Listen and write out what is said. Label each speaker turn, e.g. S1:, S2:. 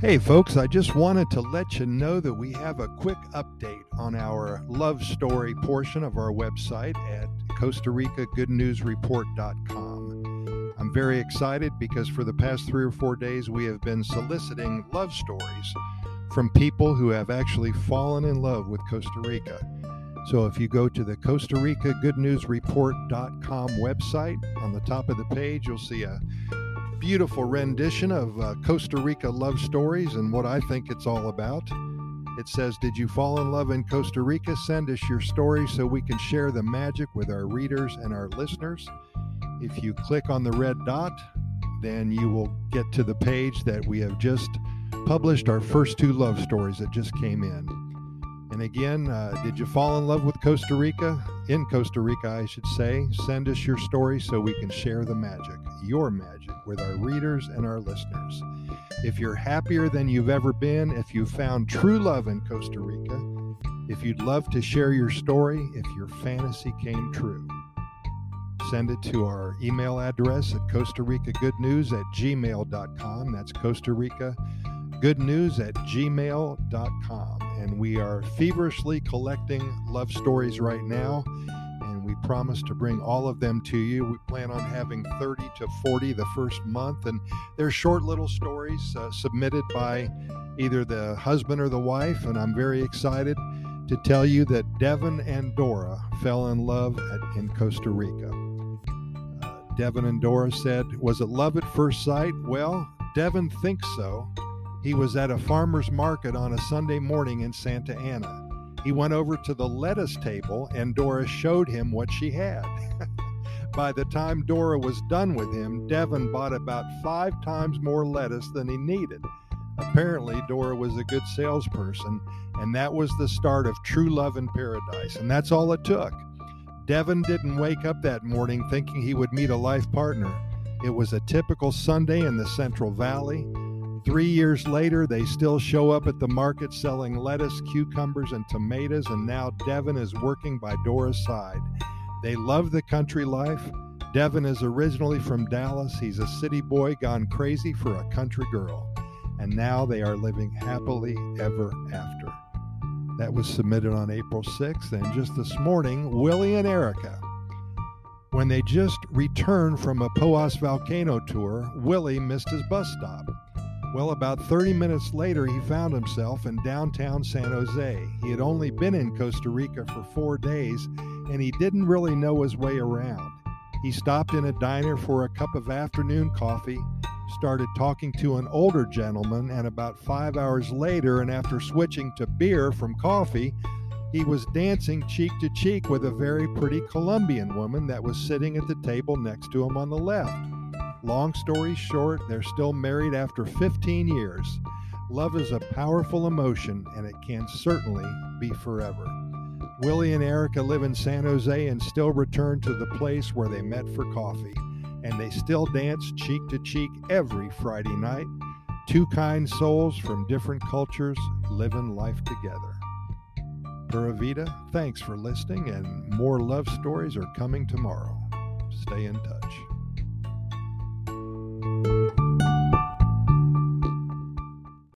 S1: Hey, folks, I just wanted to let you know that we have a quick update on our love story portion of our website at Costa Rica Good News Report.com. I'm very excited because for the past three or four days we have been soliciting love stories from people who have actually fallen in love with Costa Rica. So if you go to the Costa Rica Good News Report.com website, on the top of the page, you'll see a beautiful rendition of uh, Costa Rica love stories and what I think it's all about. It says, Did you fall in love in Costa Rica? Send us your story so we can share the magic with our readers and our listeners. If you click on the red dot, then you will get to the page that we have just published our first two love stories that just came in. And again, uh, did you fall in love with Costa Rica? In Costa Rica, I should say. Send us your story so we can share the magic, your magic, with our readers and our listeners. If you're happier than you've ever been, if you found true love in Costa Rica, if you'd love to share your story, if your fantasy came true, send it to our email address at Costa Rica Good News at gmail.com. That's Costa Rica Good News at gmail.com and we are feverishly collecting love stories right now. Promise to bring all of them to you. We plan on having 30 to 40 the first month, and they're short little stories uh, submitted by either the husband or the wife. And I'm very excited to tell you that Devin and Dora fell in love at, in Costa Rica. Uh, Devin and Dora said, Was it love at first sight? Well, Devin thinks so. He was at a farmer's market on a Sunday morning in Santa Ana. He went over to the lettuce table and Dora showed him what she had. By the time Dora was done with him, Devin bought about five times more lettuce than he needed. Apparently, Dora was a good salesperson, and that was the start of true love in paradise, and that's all it took. Devin didn't wake up that morning thinking he would meet a life partner. It was a typical Sunday in the Central Valley. Three years later, they still show up at the market selling lettuce, cucumbers, and tomatoes, and now Devin is working by Dora's side. They love the country life. Devin is originally from Dallas. He's a city boy gone crazy for a country girl. And now they are living happily ever after. That was submitted on April 6th. And just this morning, Willie and Erica. When they just returned from a Poas volcano tour, Willie missed his bus stop. Well, about 30 minutes later, he found himself in downtown San Jose. He had only been in Costa Rica for four days, and he didn't really know his way around. He stopped in a diner for a cup of afternoon coffee, started talking to an older gentleman, and about five hours later, and after switching to beer from coffee, he was dancing cheek to cheek with a very pretty Colombian woman that was sitting at the table next to him on the left. Long story short, they're still married after 15 years. Love is a powerful emotion, and it can certainly be forever. Willie and Erica live in San Jose and still return to the place where they met for coffee. And they still dance cheek to cheek every Friday night. Two kind souls from different cultures living life together. Pura Vida, thanks for listening, and more love stories are coming tomorrow. Stay in touch.